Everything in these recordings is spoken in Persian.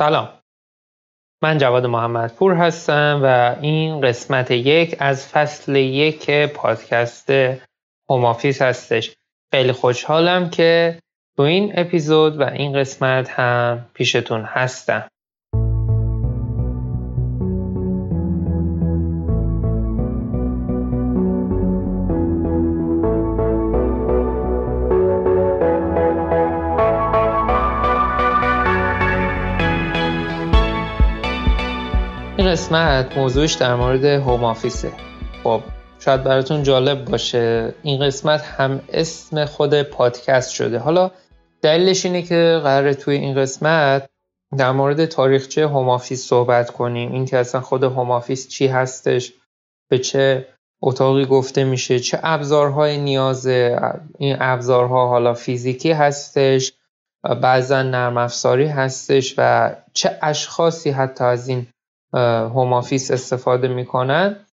سلام. من جواد محمدپور هستم و این قسمت یک از فصل یک پادکست هومافیس هستش. خیلی خوشحالم که تو این اپیزود و این قسمت هم پیشتون هستم. قسمت موضوعش در مورد home office ه خب شاید براتون جالب باشه. این قسمت هم اسم خود پادکست شده. حالا دلیلش اینه که قراره توی این قسمت در مورد تاریخچه home office صحبت کنیم. اینکه اصلا خود home office چی هستش به چه اتاقی گفته میشه چه ابزارهایی نیازه این ابزارها حالا فیزیکی هستش بعضا نرم افزاری هستش و چه اشخاصی حتی از این home office استفاده می‌کنن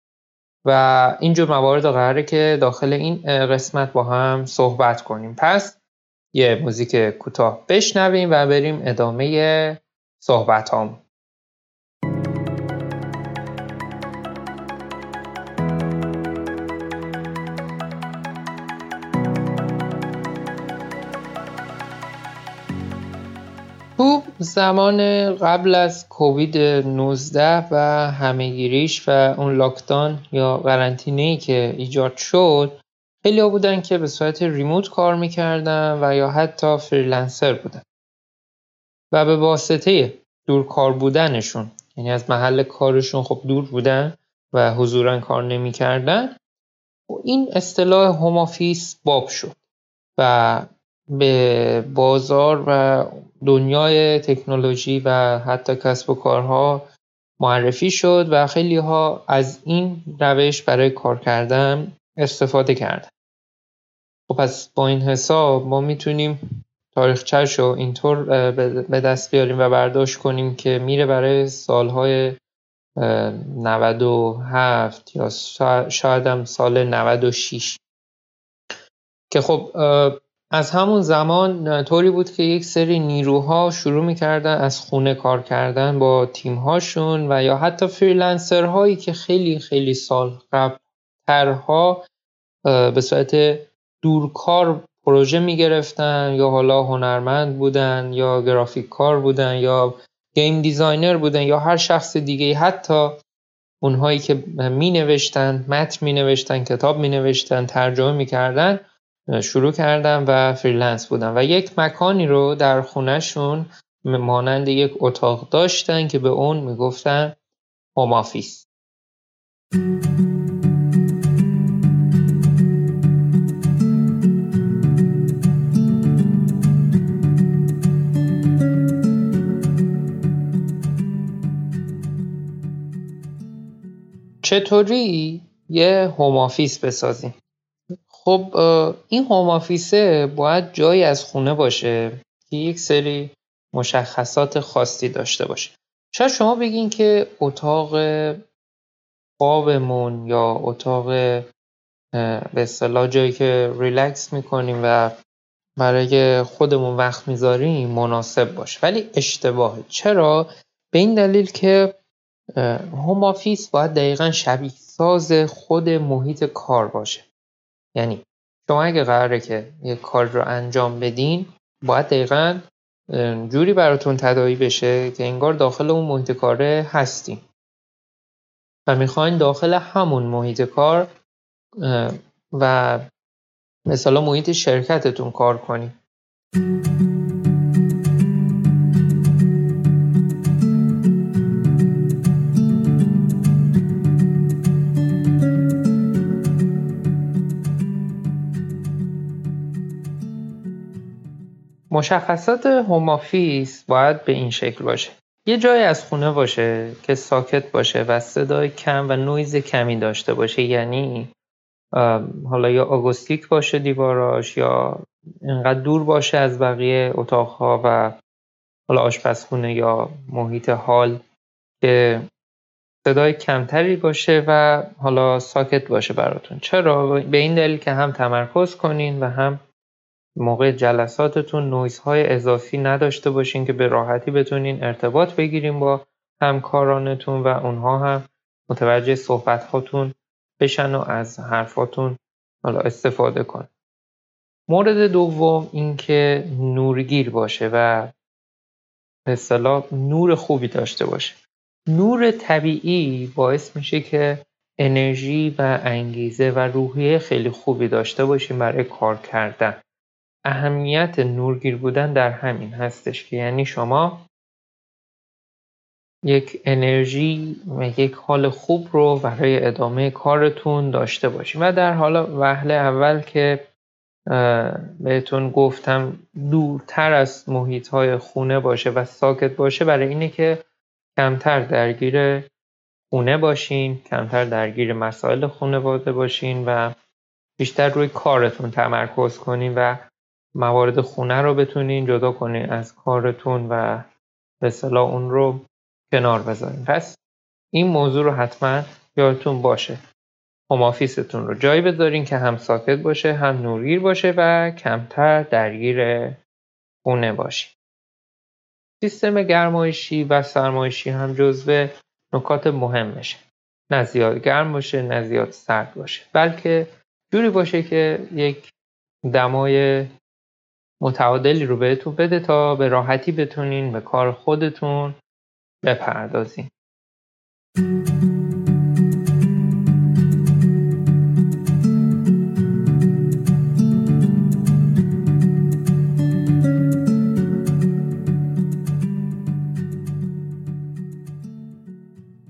و اینجور موارد قراره که داخل این قسمت با هم صحبت کنیم پس یه موزیک کوتاه بشنویم و بریم ادامه صحبت هم. زمان قبل از کووید 19 و همهگیریش و اون lockdown یا قرنطینه که ایجاد شد خیلی ها بودن که به صورت remote کار می‌کردن و یا حتی freelancer بودن. و به واسطه دور کار بودنشون یعنی از محل کارشون خب دور بودن و حضورا کار نمی‌کردن این اصطلاح home office باب شد. و به بازار و دنیای تکنولوژی و حتی کسب و کارها معرفی شد و خیلی ها از این روش برای کار کردن استفاده کردن. خب پس با این حساب ما می‌تونیم تاریخچهش رو اینطور به دست بیاریم و برداشت کنیم که میره برای سالهای 97 یا شاید هم سال 96 که خب از همون زمان طوری بود که یک سری نیروها شروع می‌کردن از خونه کار کردن با تیمهاشون و یا حتی freelancer هایی که خیلی خیلی سال قبل ترها به صورت دورکار پروژه می‌گرفتن یا حالا هنرمند بودن یا گرافیک کار بودن یا game designer بودن یا هر شخص دیگه حتی اونهایی که می نوشتن متن می نوشتن کتاب می نوشتن ترجمه می کردن شروع کردم و freelance بودم. و یک مکانی رو در خونهشون مانند یک اتاق داشتن که به اون می‌گفتن home office چطوری یه home office بسازیم؟ خب این home office ه باید جایی از خونه باشه که یک سری مشخصات خاصی داشته باشه. شاید شما بگین که اتاق خوابمون یا اتاق به اصطلاح جایی که ریلکس می‌کنیم و برای خودمون وقت می‌ذاریم مناسب باشه. ولی اشتباهه. چرا؟ به این دلیل که هوم آفیس باید دقیقا شبیه ساز خود محیط کار باشه. یعنی شما اگه قراره که یک کار رو انجام بدین باید دقیقا جوری براتون تدایی بشه که انگار داخل اون محیط کاره هستین. و می‌خواین داخل همون محیط کار و مثلا محیط شرکتتون کار کنید مشخصات home office باید به این شکل باشه. یه جای از خونه باشه که ساکت باشه و صدای کم و نویز کمی داشته باشه یعنی حالا یا آکوستیک باشه دیواراش یا اینقدر دور باشه از بقیه اتاقها و حالا آشپزخونه یا محیط هال که صدای کمتری باشه و حالا ساکت باشه براتون. چرا؟ به این دلیل که هم تمرکز کنین و هم موقع جلساتتون نویزهای اضافی نداشته باشین که به راحتی بتونین ارتباط بگیریم با همکارانتون و اونها هم متوجه صحبت هاتون بشن و از حرفاتون حالا استفاده کن. مورد دوم اینکه نورگیر باشه و اصطلاح نور خوبی داشته باشه. نور طبیعی باعث میشه که انرژی و انگیزه و روحیه خیلی خوبی داشته باشیم برای کار کردن. اهمیت نورگیر بودن در همین هستش که یعنی شما یک انرژی و یک حال خوب رو برای ادامه کارتون داشته باشیم و در حالا وهله اول که بهتون گفتم دورتر از محیط های خونه باشه و ساکت باشه برای اینه که کمتر درگیر خونه باشین کمتر درگیر مسائل خانواده باشین و بیشتر روی کارتون تمرکز کنین و موارد خونه رو بتونین جدا کنین از کارتون و به صلاح اون رو کنار بذارین. پس این موضوع رو حتما یادتون باشه. هوم رو جایی بذارین که هم ساکت باشه هم نورگیر باشه و کمتر درگیر خونه باشین. سیستم گرمایشی و سرمایشی هم جزو نکات مهمشه. نه زیاد گرم باشه نه زیاد سرد باشه. بلکه جوری باشه که یک دمای متعادلی رو بهتون بده تا به راحتی بتونین به کار خودتون بپردازین.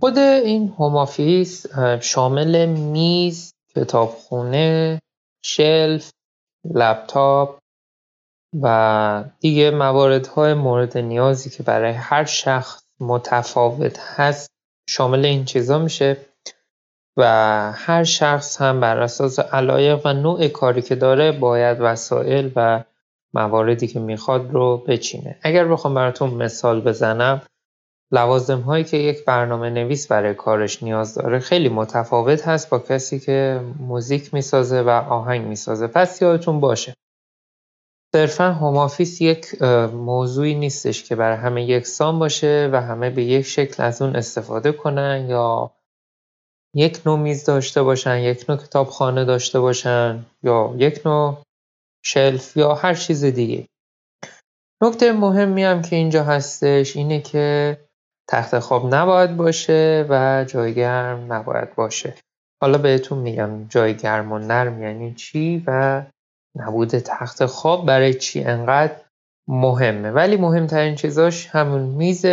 خود این هوم شامل میز، کتابخونه، شلف، لپتاپ و دیگه مواردهای مورد نیازی که برای هر شخص متفاوت هست شامل این چیزا میشه و هر شخص هم بر اساس علایق و نوع کاری که داره باید وسایل و مواردی که می‌خواد رو بچینه. اگر بخوام براتون مثال بزنم لوازم هایی که یک برنامه نویس برای کارش نیاز داره خیلی متفاوت هست با کسی که موزیک می‌سازه و آهنگ می‌سازه. پس یادتون باشه صرفا هومافیس یک موضوعی نیستش که برای همه یکسان باشه و همه به یک شکل از اون استفاده کنن یا یک نوع میز داشته باشن یک نوع کتابخانه داشته باشن یا یک نوع شلف یا هر چیز دیگه. نکته مهمی هم که اینجا هستش اینه که تخت خواب نباید باشه و جای گرم نباید باشه. حالا بهتون میگم جای گرم و نرم یعنی چی و نبود تخت خواب برای چی انقدر مهمه. ولی مهمترین چیزاش همون میز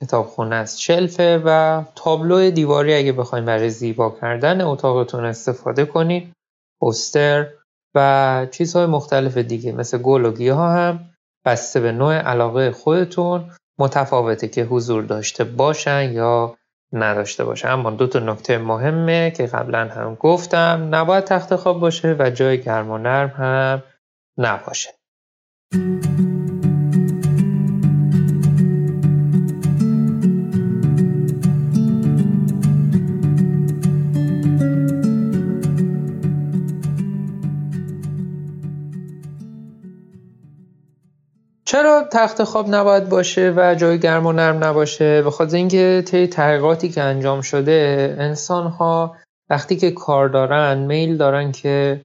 کتابخونه است. شلفه و تابلو دیواری اگه بخوایم برای زیبا کردن اتاقتون استفاده کنید. پوستر و چیزهای مختلف دیگه مثل گل و گیاه هم بسته به نوع علاقه خودتون متفاوته که حضور داشته باشن یا نداشته باشه. اما دو تا نکته مهمه که قبلا هم گفتم نباید تخت خواب باشه و جای گرم و نرم هم نباشه. چرا تخت خواب نباید باشه و جای گرم و نرم نباشه؟ به خاطر اینکه طی تحقیقاتی که انجام شده انسان ها وقتی که کار دارن میل دارن که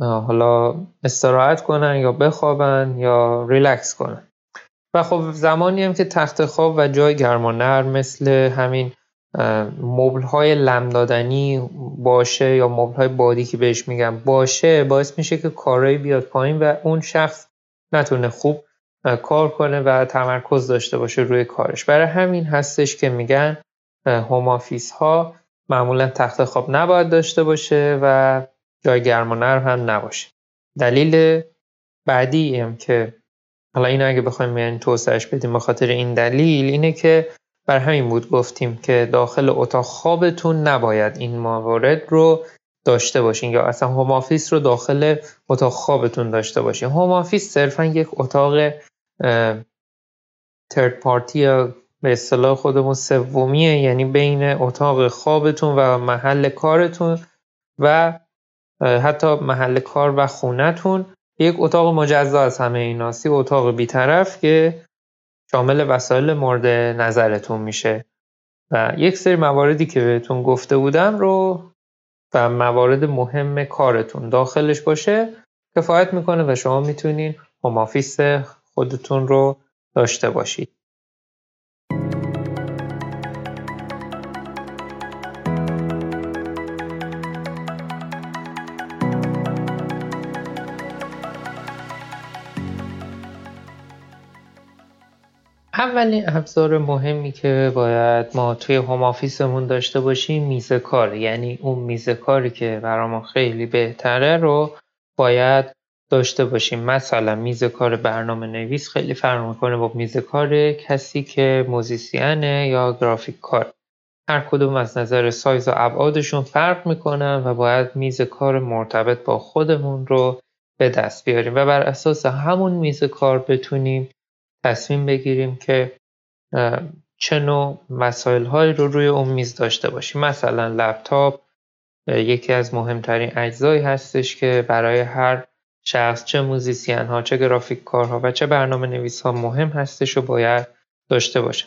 حالا استراحت کنن یا بخوابن یا ریلکس کنن. و خب زمانی هم که تخت خواب و جای گرم و نرم مثل همین مبل های لم باشه یا مبل های بادی که بهش میگم باشه باعث میشه که کارایی بیاد پایین و اون شخص نتونه خوب کار کنه و تمرکز داشته باشه روی کارش. برای همین هستش که میگن home office ها معمولا تخت خواب نباید داشته باشه و جای گرم و نرم هم نباشه. دلیل بعدی هم که حالا اینو اگه بخوایم یعنی توسعهش بدیم به خاطر این دلیل اینه که برای همین بود گفتیم که داخل اتاق خوابتون نباید این موارد رو داشته باشین یا اصلا home office رو داخل اتاق خوابتون داشته باشین. home office صرفا یک اتاق third party یا به اصطلاح خودمون سومیه یعنی بین اتاق خوابتون و محل کارتون و حتی محل کار و خونتون. یک اتاق مجزا از همه اینا یه اتاق بیطرف که شامل وسایل مورد نظرتون میشه. و یک سری مواردی که بهتون گفته بودم رو و موارد مهم کارتون داخلش باشه کفایت می‌کنه و شما می‌تونین هوم خودتون رو داشته باشید. اولین ابزار مهمی که باید ما توی هوم آفیسمون داشته باشیم میز کار. یعنی اون میز کاری که برامون خیلی بهتره رو باید داشته باشیم. مثلا میز کار برنامه نویس خیلی فرق می‌کنه با میز کار کسی که موزیسینه یا گرافیک کار. هر کدوم از نظر سایز و ابعادشون فرق می‌کنن و باید میز کار مرتبط با خودمون رو به دست بیاریم و بر اساس همون میز کار بتونیم تصمیم بگیریم که چه نوع مسائل هایی رو روی اون میز داشته باشیم. مثلا لپتاپ یکی از مهمترین اجزایی هستش که برای هر شخص چه musician ها چه گرافیک کارها و چه برنامه نویس ها مهم هستش و باید داشته باشه.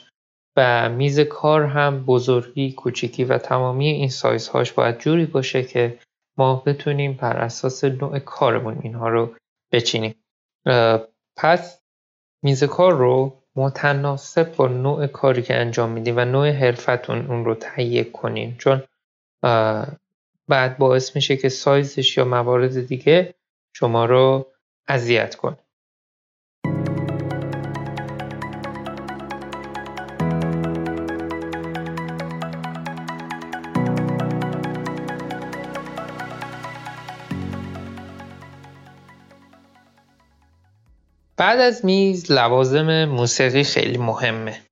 و میز کار هم بزرگی کوچیکی و تمامی این سایز هاش باید جوری باشه که ما بتونیم بر اساس نوع کارمون اینها رو بچینیم. پس میز کار رو متناسب با نوع کاری که انجام میدیم و نوع حرفه‌تون اون رو تهیه کنین. چون بعد باعث میشه که سایزش یا موارد دیگه شما رو اذیت کنه. بعد از میز لوازم موسیقی خیلی مهمه.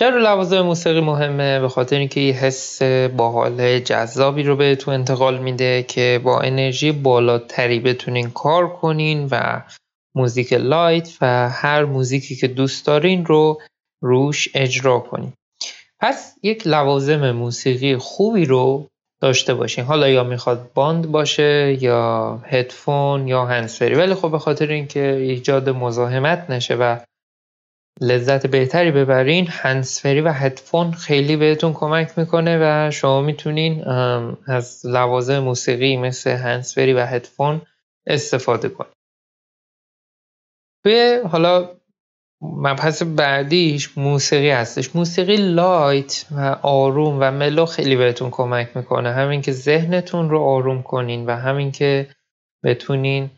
چرا لوازم موسیقی مهمه؟ به خاطر اینکه یه حس باحال جذابی رو بهتون انتقال میده که با انرژی بالاتری بتونین کار کنین و موزیک light و هر موزیکی که دوست دارین رو روش اجرا کنین. پس یک لوازم موسیقی خوبی رو داشته باشین. حالا یا می‌خواد باند باشه یا هدفون یا هندزفری. ولی خب به خاطر اینکه ایجاد مزاحمت نشه و لذت بهتری ببرین. هنسفری و هدفون خیلی بهتون کمک می‌کنه و شما می‌تونین از لوازم موسیقی مثل هنسفری و هدفون استفاده کنید توی حالا مبحث بعدیش موسیقی هستش. موسیقی لایت و آروم و ملو خیلی بهتون کمک می‌کنه. همین که ذهنتون رو آروم کنین و همین که بتونین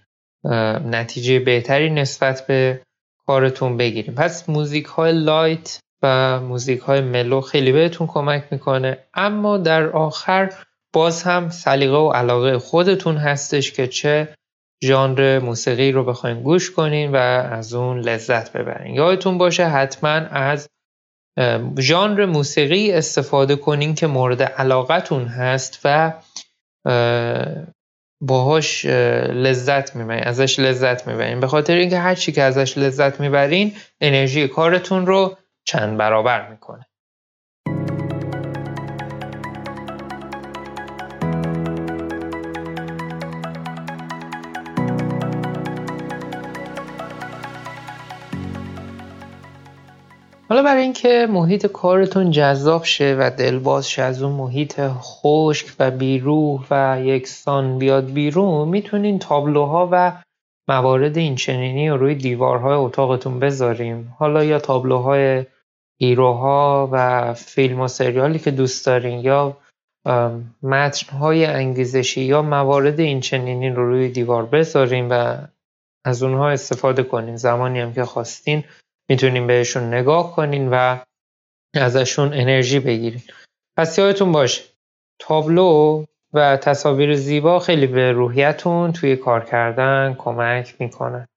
نتیجه بهتری نسبت به کارتون بگیریم. پس موزیک های لایت و موزیک های ملو خیلی بهتون کمک می‌کنه. اما در آخر باز هم سلیقه و علاقه خودتون هستش که چه ژانر موسیقی رو بخواین گوش کنین و از اون لذت ببرین. یادتون باشه حتما از ژانر موسیقی استفاده کنین که مورد علاقتون هست و باهاش لذت می‌برین ازش لذت می‌برین. به خاطر اینکه هر چی که ازش لذت می‌برین انرژی کارتون رو چند برابر می‌کنه. حالا برای اینکه محیط کارتون جذاب شه و دلباز شه از اون محیط خشک و بیروح و یکسان بیاد بیرون می‌تونین تابلوها و موارد اینچنینی رو روی دیوارهای اتاقتون بذاریم حالا یا تابلوهای هیروها و فیلم و سریالی که دوست دارین یا متنهای انگیزشی یا موارد اینچنینی رو روی دیوار بذاریم و از اونها استفاده کنین. زمانی هم که خواستین می‌تونین بهشون نگاه کنین و ازشون انرژی بگیرین. پس یادتون باشه تابلو و تصاویر زیبا خیلی به روحیتون توی کار کردن کمک می‌کنن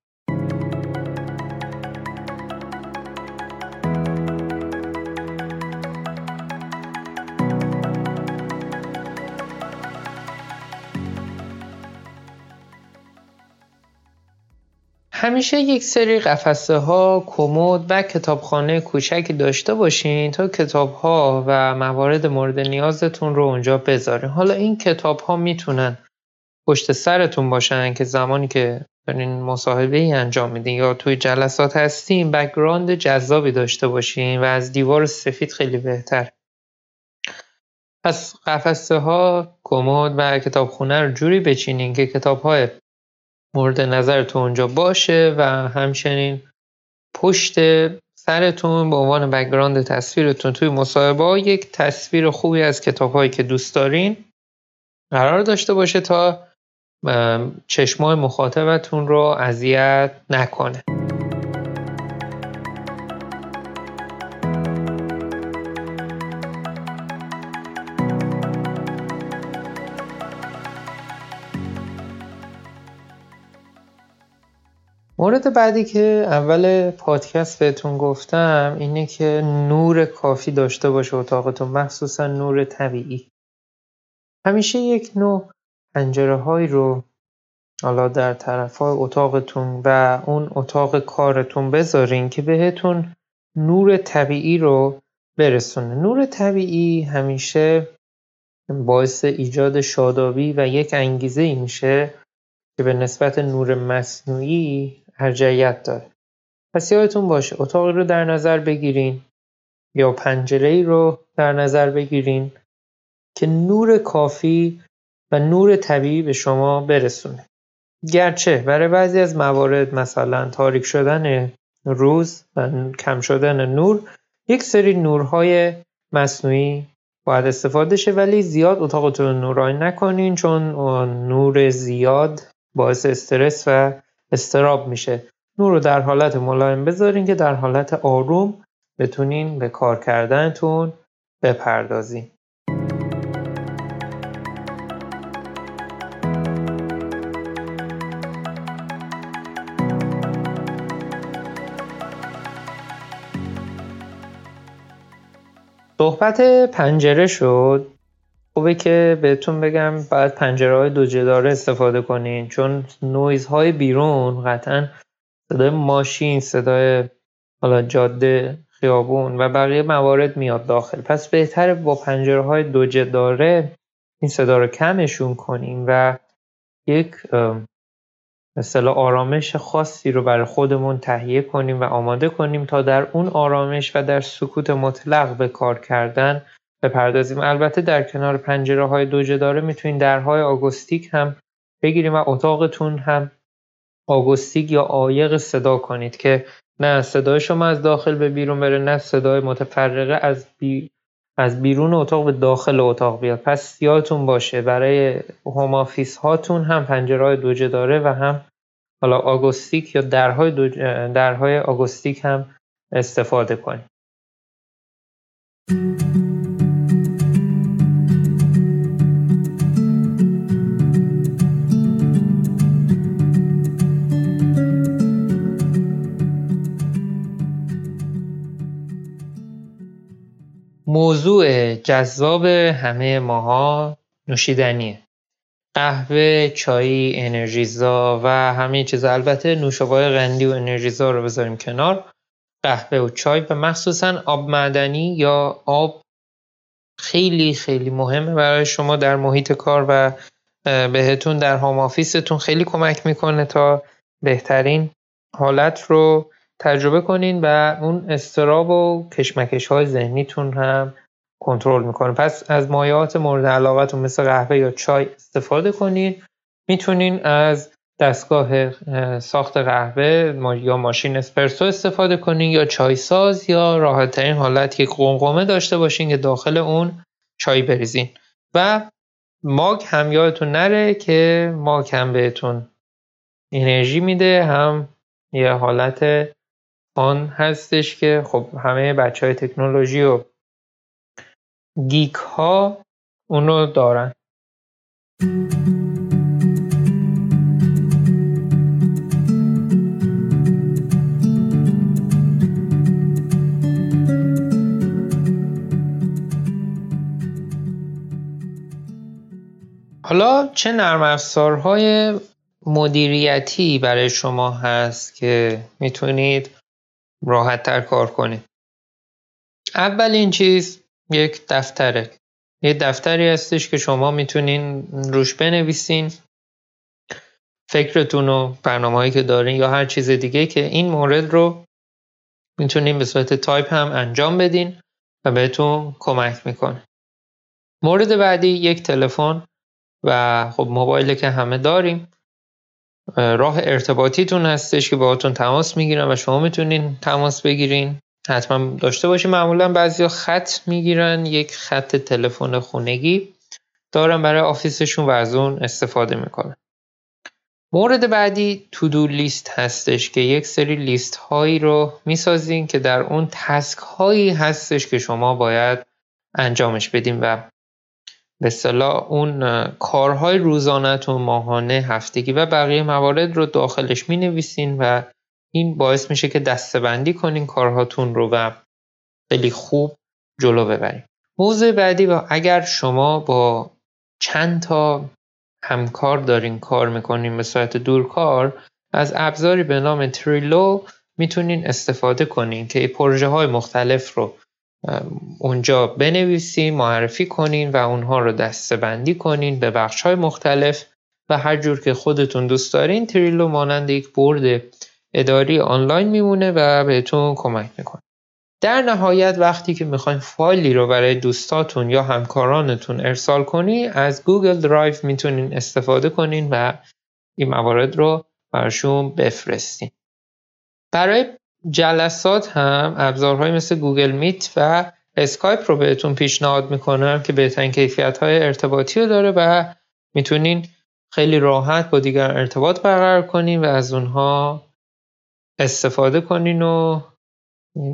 همیشه یک سری قفسه ها، کمد و کتابخانه کوچکی داشته باشین تا کتاب ها و موارد مورد نیازتون رو اونجا بذارین. حالا این کتاب ها می‌تونن پشت سرتون باشن که زمانی که دارین مصاحبه ای انجام میدین یا توی جلسات هستین background جذابی داشته باشین و از دیوار سفید خیلی بهتر پس قفسه ها کمد و کتابخونه رو جوری بچینین که کتاب های مورد نظرتون اونجا باشه و همچنین پشت سرتون به عنوان background تصویرتون توی مصاحبه یک تصویر خوبی از کتاب هایی که دوست دارین قرار داشته باشه تا چشمای مخاطبتون رو اذیت نکنه. مورد بعدی که اول پادکست بهتون گفتم اینه که نور کافی داشته باشه اتاقتون مخصوصا نور طبیعی. همیشه یک نوع هایی رو حالا در طرفای اتاقتون و اون اتاق کارتون بذارین که بهتون نور طبیعی رو برسونه. نور طبیعی همیشه باعث ایجاد شادابی و یک انگیزه ای میشه که به نسبت نور مصنوعی ارجعیت داره. پس یادتون باشه اتاقی رو در نظر بگیرین یا پنجره ای رو در نظر بگیرین که نور کافی و نور طبیعی به شما برسونه. گرچه برای بعضی از موارد مثلا تاریک شدن روز و کم شدن نور یک سری نورهای مصنوعی باید استفاده شه ولی زیاد اتاقتون نورانی نکنین چون نور زیاد باعث استرس و استراب میشه. نور رو در حالت ملایم بذارین که در حالت آروم بتونین به کار کردنتون بپردازین. صحبت پنجره شد. خوبه که بهتون بگم باید پنجره های دو جداره استفاده کنین چون نویز های بیرون قطعا صدای ماشین صدای حالا جاده خیابون و بقیه موارد میاد داخل. پس بهتره با پنجره های دو جداره این صدا رو کمشون کنیم و یک مثلا آرامش خاصی رو برای خودمون تهیه کنیم و آماده کنیم تا در اون آرامش و در سکوت مطلق به کار کردن بپردازیم. البته در کنار پنجره های دو جداره می‌تونید درهای آگوستیک هم بگیریم و اتاقتون هم آکوستیک یا عایق صدا کنید که نه صدای شما از داخل به بیرون بره نه صدای متفرقه از, بی... از بیرون اتاق به داخل اتاق بیاد. پس یادتون باشه برای home office هاتون هم پنجره های دوجداره و هم حالا آکوستیک یا درهای, دو... درهای آکوستیک هم استفاده کنید. موضوع جذاب همه ماها نوشیدنیه. قهوه، چای، انرژیزا و همه چیز البته نوشابه قندی و انرژیزا رو بذاریم کنار. قهوه و چای و مخصوصا آب معدنی یا آب خیلی خیلی مهمه برای شما در محیط کار و بهتون در هام آفیستون خیلی کمک می‌کنه تا بهترین حالت رو تجربه کنین و اون استراب و کشمکش های ذهنیتون هم کنترل می‌کنه. پس از مایات مورد علاقتون مثل قهوه یا چای استفاده کنین. می‌تونین از دستگاه ساخت قهوه یا ماشین اسپرسو استفاده کنین یا چای ساز یا راحت ترین حالت که قمقمه داشته باشین که داخل اون چای بریزین. و ماگ هم یادتون نره که ماگ هم بهتون انرژی میده هم یه حالت آن هستش که خب همه بچه های تکنولوژی و گیک ها اونو دارن. حالا چه نرم افزارهای مدیریتی برای شما هست که می‌تونید راحت تر کار کنید اولین چیز یک دفتره. یه دفتری هستش که شما می‌تونین روش بنویسین. فکرتون و برنامه که دارین یا هر چیز دیگه که این مورد رو می‌تونین به صورت تایپ هم انجام بدین و بهتون کمک می‌کنه. مورد بعدی یک تلفن و خب موبایل که همه داریم. راه ارتباطیتون هستش که باهاتون تماس می‌گیرن و شما می‌تونین تماس بگیرین. حتما داشته باشین. معمولا بعضیا خط می‌گیرن. یک خط تلفن خونگی دارن برای آفیسشون و از اون استفاده می‌کنن. مورد بعدی تودو لیست هستش که یک سری لیست هایی رو می‌سازین که در اون تسک هایی هستش که شما باید انجامش بدین و به صلاح اون کارهای روزانهتون ماهانه هفتگی و بقیه موارد رو داخلش می نویسین و این باعث میشه که دستبندی کنین کارهاتون رو و خیلی خوب جلو ببرین. موضوع بعدی و اگر شما با چند تا همکار دارین کار می‌کنین به صورت دورکار از ابزاری به نام تریلو می‌تونین استفاده کنین که پروژه های مختلف رو اونجا بنویسین معرفی کنین و اونها رو دسته‌بندی کنین به بخش های مختلف و هر جور که خودتون دوست دارین Trello مانند یک برد اداری آنلاین میمونه و بهتون کمک می‌کنه. در نهایت وقتی که می‌خواین فایلی رو برای دوستاتون یا همکارانتون ارسال کنی از Google Drive می‌تونین استفاده کنین و این موارد رو برشون بفرستین. برای جلسات هم ابزارهایی مثل Google Meet و اسکایپ رو بهتون پیشنهاد می‌کنم که بهترین کیفیت های ارتباطی رو داره و می‌تونین خیلی راحت با دیگر ارتباط برقرار کنین و از اونها استفاده کنین و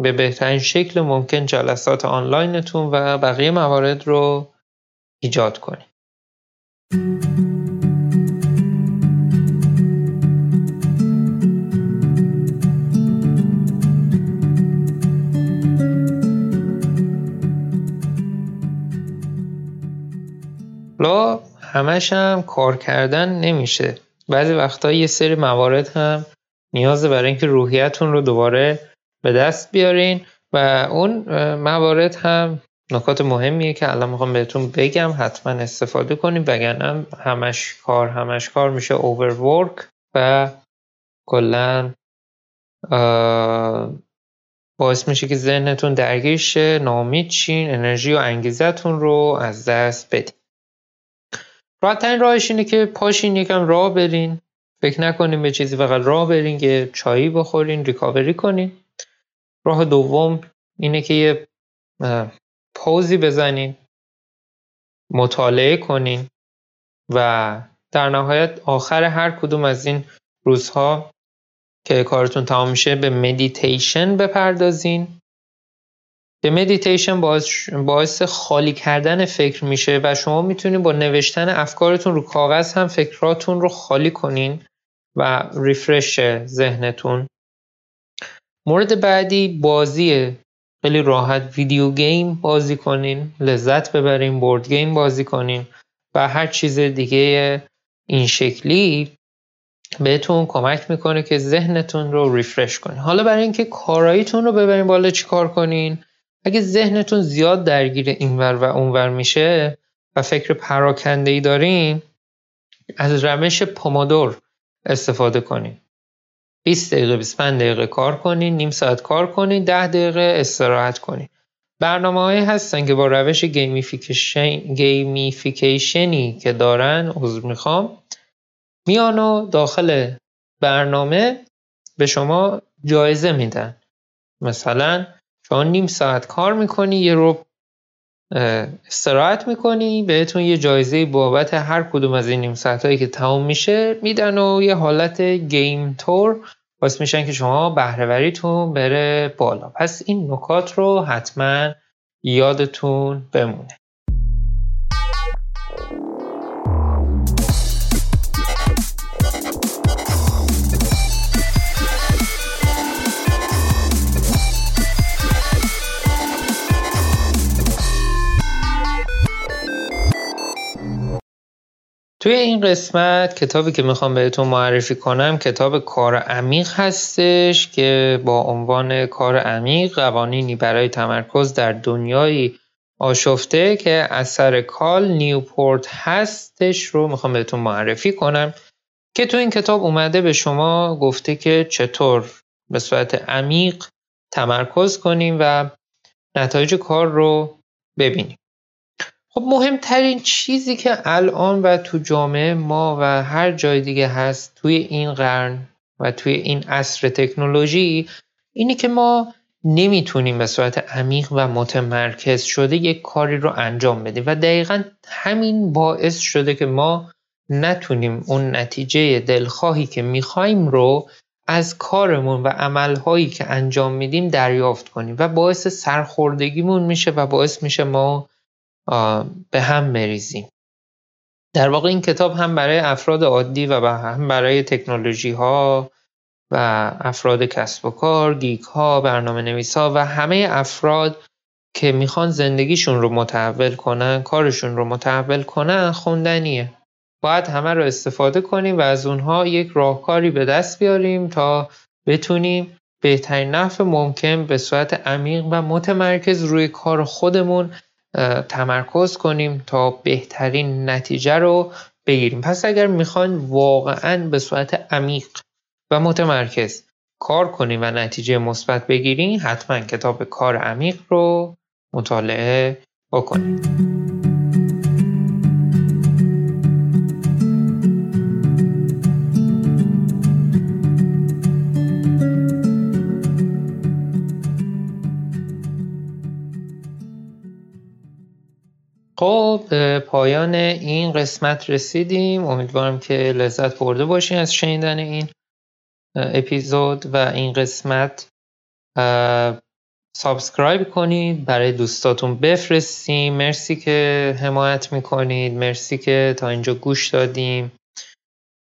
به بهترین شکل ممکن جلسات آنلاینتون و بقیه موارد رو ایجاد کنین. لا همش هم کار کردن نمیشه. بعضی وقتا یه سری موارد هم نیازه برای اینکه روحیتون رو دوباره به دست بیارین و اون موارد هم نکات مهمیه که الان می‌خوام بهتون بگم حتما استفاده کنیم. وگرنه همش کار همش کار میشه overwork و کلا باعث میشه که ذهنتون درگیر شه نامید چین انرژی و انگیزتون رو از دست بدین. راحتترین راهش اینه که پاشین یکم راه برین. فکر نکنین به چیزی فقط راه برین که چایی بخورین recovery کنین. راه دوم اینه که یه pause ی بزنین. مطالعه کنین. و در نهایت آخر هر کدوم از این روزها که کارتون تمام میشه به مدیتیشن بپردازین. به مدیتیشن باعث, باعث خالی کردن فکر میشه و شما می‌تونید با نوشتن افکارتون رو کاغذ هم فکراتون رو خالی کنین و ریفرش ذهنتون. مورد بعدی بازیه خیلی راحت ویدیو گیم بازی کنین لذت ببرین بورد گیم بازی کنین و هر چیز دیگه این شکلی بهتون کمک می‌کنه که ذهنتون رو ریفرش کنین. حالا برای اینکه کاراییتون رو ببرین بالا چیکار کنین؟ اگه ذهنتون زیاد درگیر اینور و اونور میشه و فکر پراکنده ای دارین از روش Pomodoro استفاده کنین. 20 دقیقه 25 دقیقه کار کنین نیم ساعت کار کنین 10 دقیقه استراحت کنین. برنامه هایی هستن که با روش gamification gamification ی که دارن عذر می‌خوام میان و داخل برنامه به شما جایزه میدن. مثلا شما نیم ساعت کار می‌کنی یه رو استراحت می‌کنی بهتون یه جایزه بابت هر کدوم از این نیم ساعت هایی که تموم میشه میدن و یه حالت گیم تور. باعث میشن که شما بهرهوریتون بره بالا. پس این نکات رو حتما یادتون بمونه. توی این قسمت کتابی که می‌خوام بهتون معرفی کنم کتاب کار عمیق هستش که با عنوان کار عمیق قوانینی برای تمرکز در دنیای آشفته که اثر کال نیوپورت هستش رو می‌خوام بهتون معرفی کنم که تو این کتاب اومده به شما گفته که چطور به صورت عمیق تمرکز کنیم و نتایج کار رو ببینیم. خب مهمترین چیزی که الان و تو جامعه ما و هر جای دیگه هست توی این قرن و توی این عصر تکنولوژی اینی که ما نمی‌تونیم به صورت عمیق و متمرکز شده یک کاری رو انجام بدیم و دقیقا همین باعث شده که ما نتونیم اون نتیجه دلخواهی که می‌خوایم رو از کارمون و عملهایی که انجام میدیم دریافت کنیم و باعث سرخوردگیمون میشه و باعث میشه ما به هم بریزیم در واقع این کتاب هم برای افراد عادی و هم برای تکنولوژی ها و افراد کسب و کار، گیک ها، برنامه نویس ها و همه افراد که می‌خوان زندگیشون رو متحول کنن، کارشون رو متحول کنن خوندنیه. باید همه رو استفاده کنیم و از اونها یک راهکاری به دست بیاریم تا بتونیم بهترین نفع ممکن به صورت عمیق و متمرکز روی کار خودمون تمرکز کنیم تا بهترین نتیجه رو بگیریم. پس اگر می‌خواین واقعا به صورت عمیق و متمرکز کار کنیم و نتیجه مثبت بگیریم حتما کتاب کار عمیق رو مطالعه بکنید خب پایان این قسمت رسیدیم. امیدوارم که لذت برده باشین از شنیدن این اپیزود و این قسمت. subscribe کنید برای دوستاتون بفرستیم. مرسی که حمایت می‌کنید. مرسی که تا اینجا گوش دادیم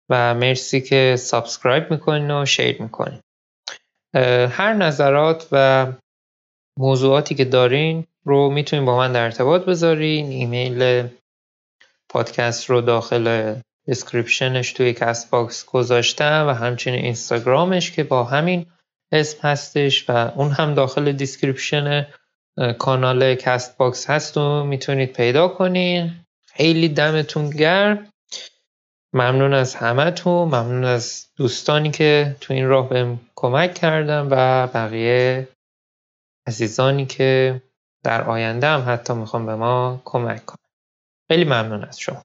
و مرسی که subscribe می‌کنید و share می‌کنید هر نظرات و موضوعاتی که دارین رو می‌تونید با من در ارتباط بذارین ایمیل پادکست رو داخل description ش توی Castbox گذاشتم و همچنین اینستاگرامش که با همین اسم هستش و اون هم داخل description کانال Castbox هست و می‌تونید پیدا کنین. خیلی دمتون گرم. ممنون از همتون ممنون از دوستانی که تو این راه بهم کمک کردن و بقیه عزیزانی که در آینده هم حتی می‌خوام به ما کمک کنن. خیلی ممنون از شما.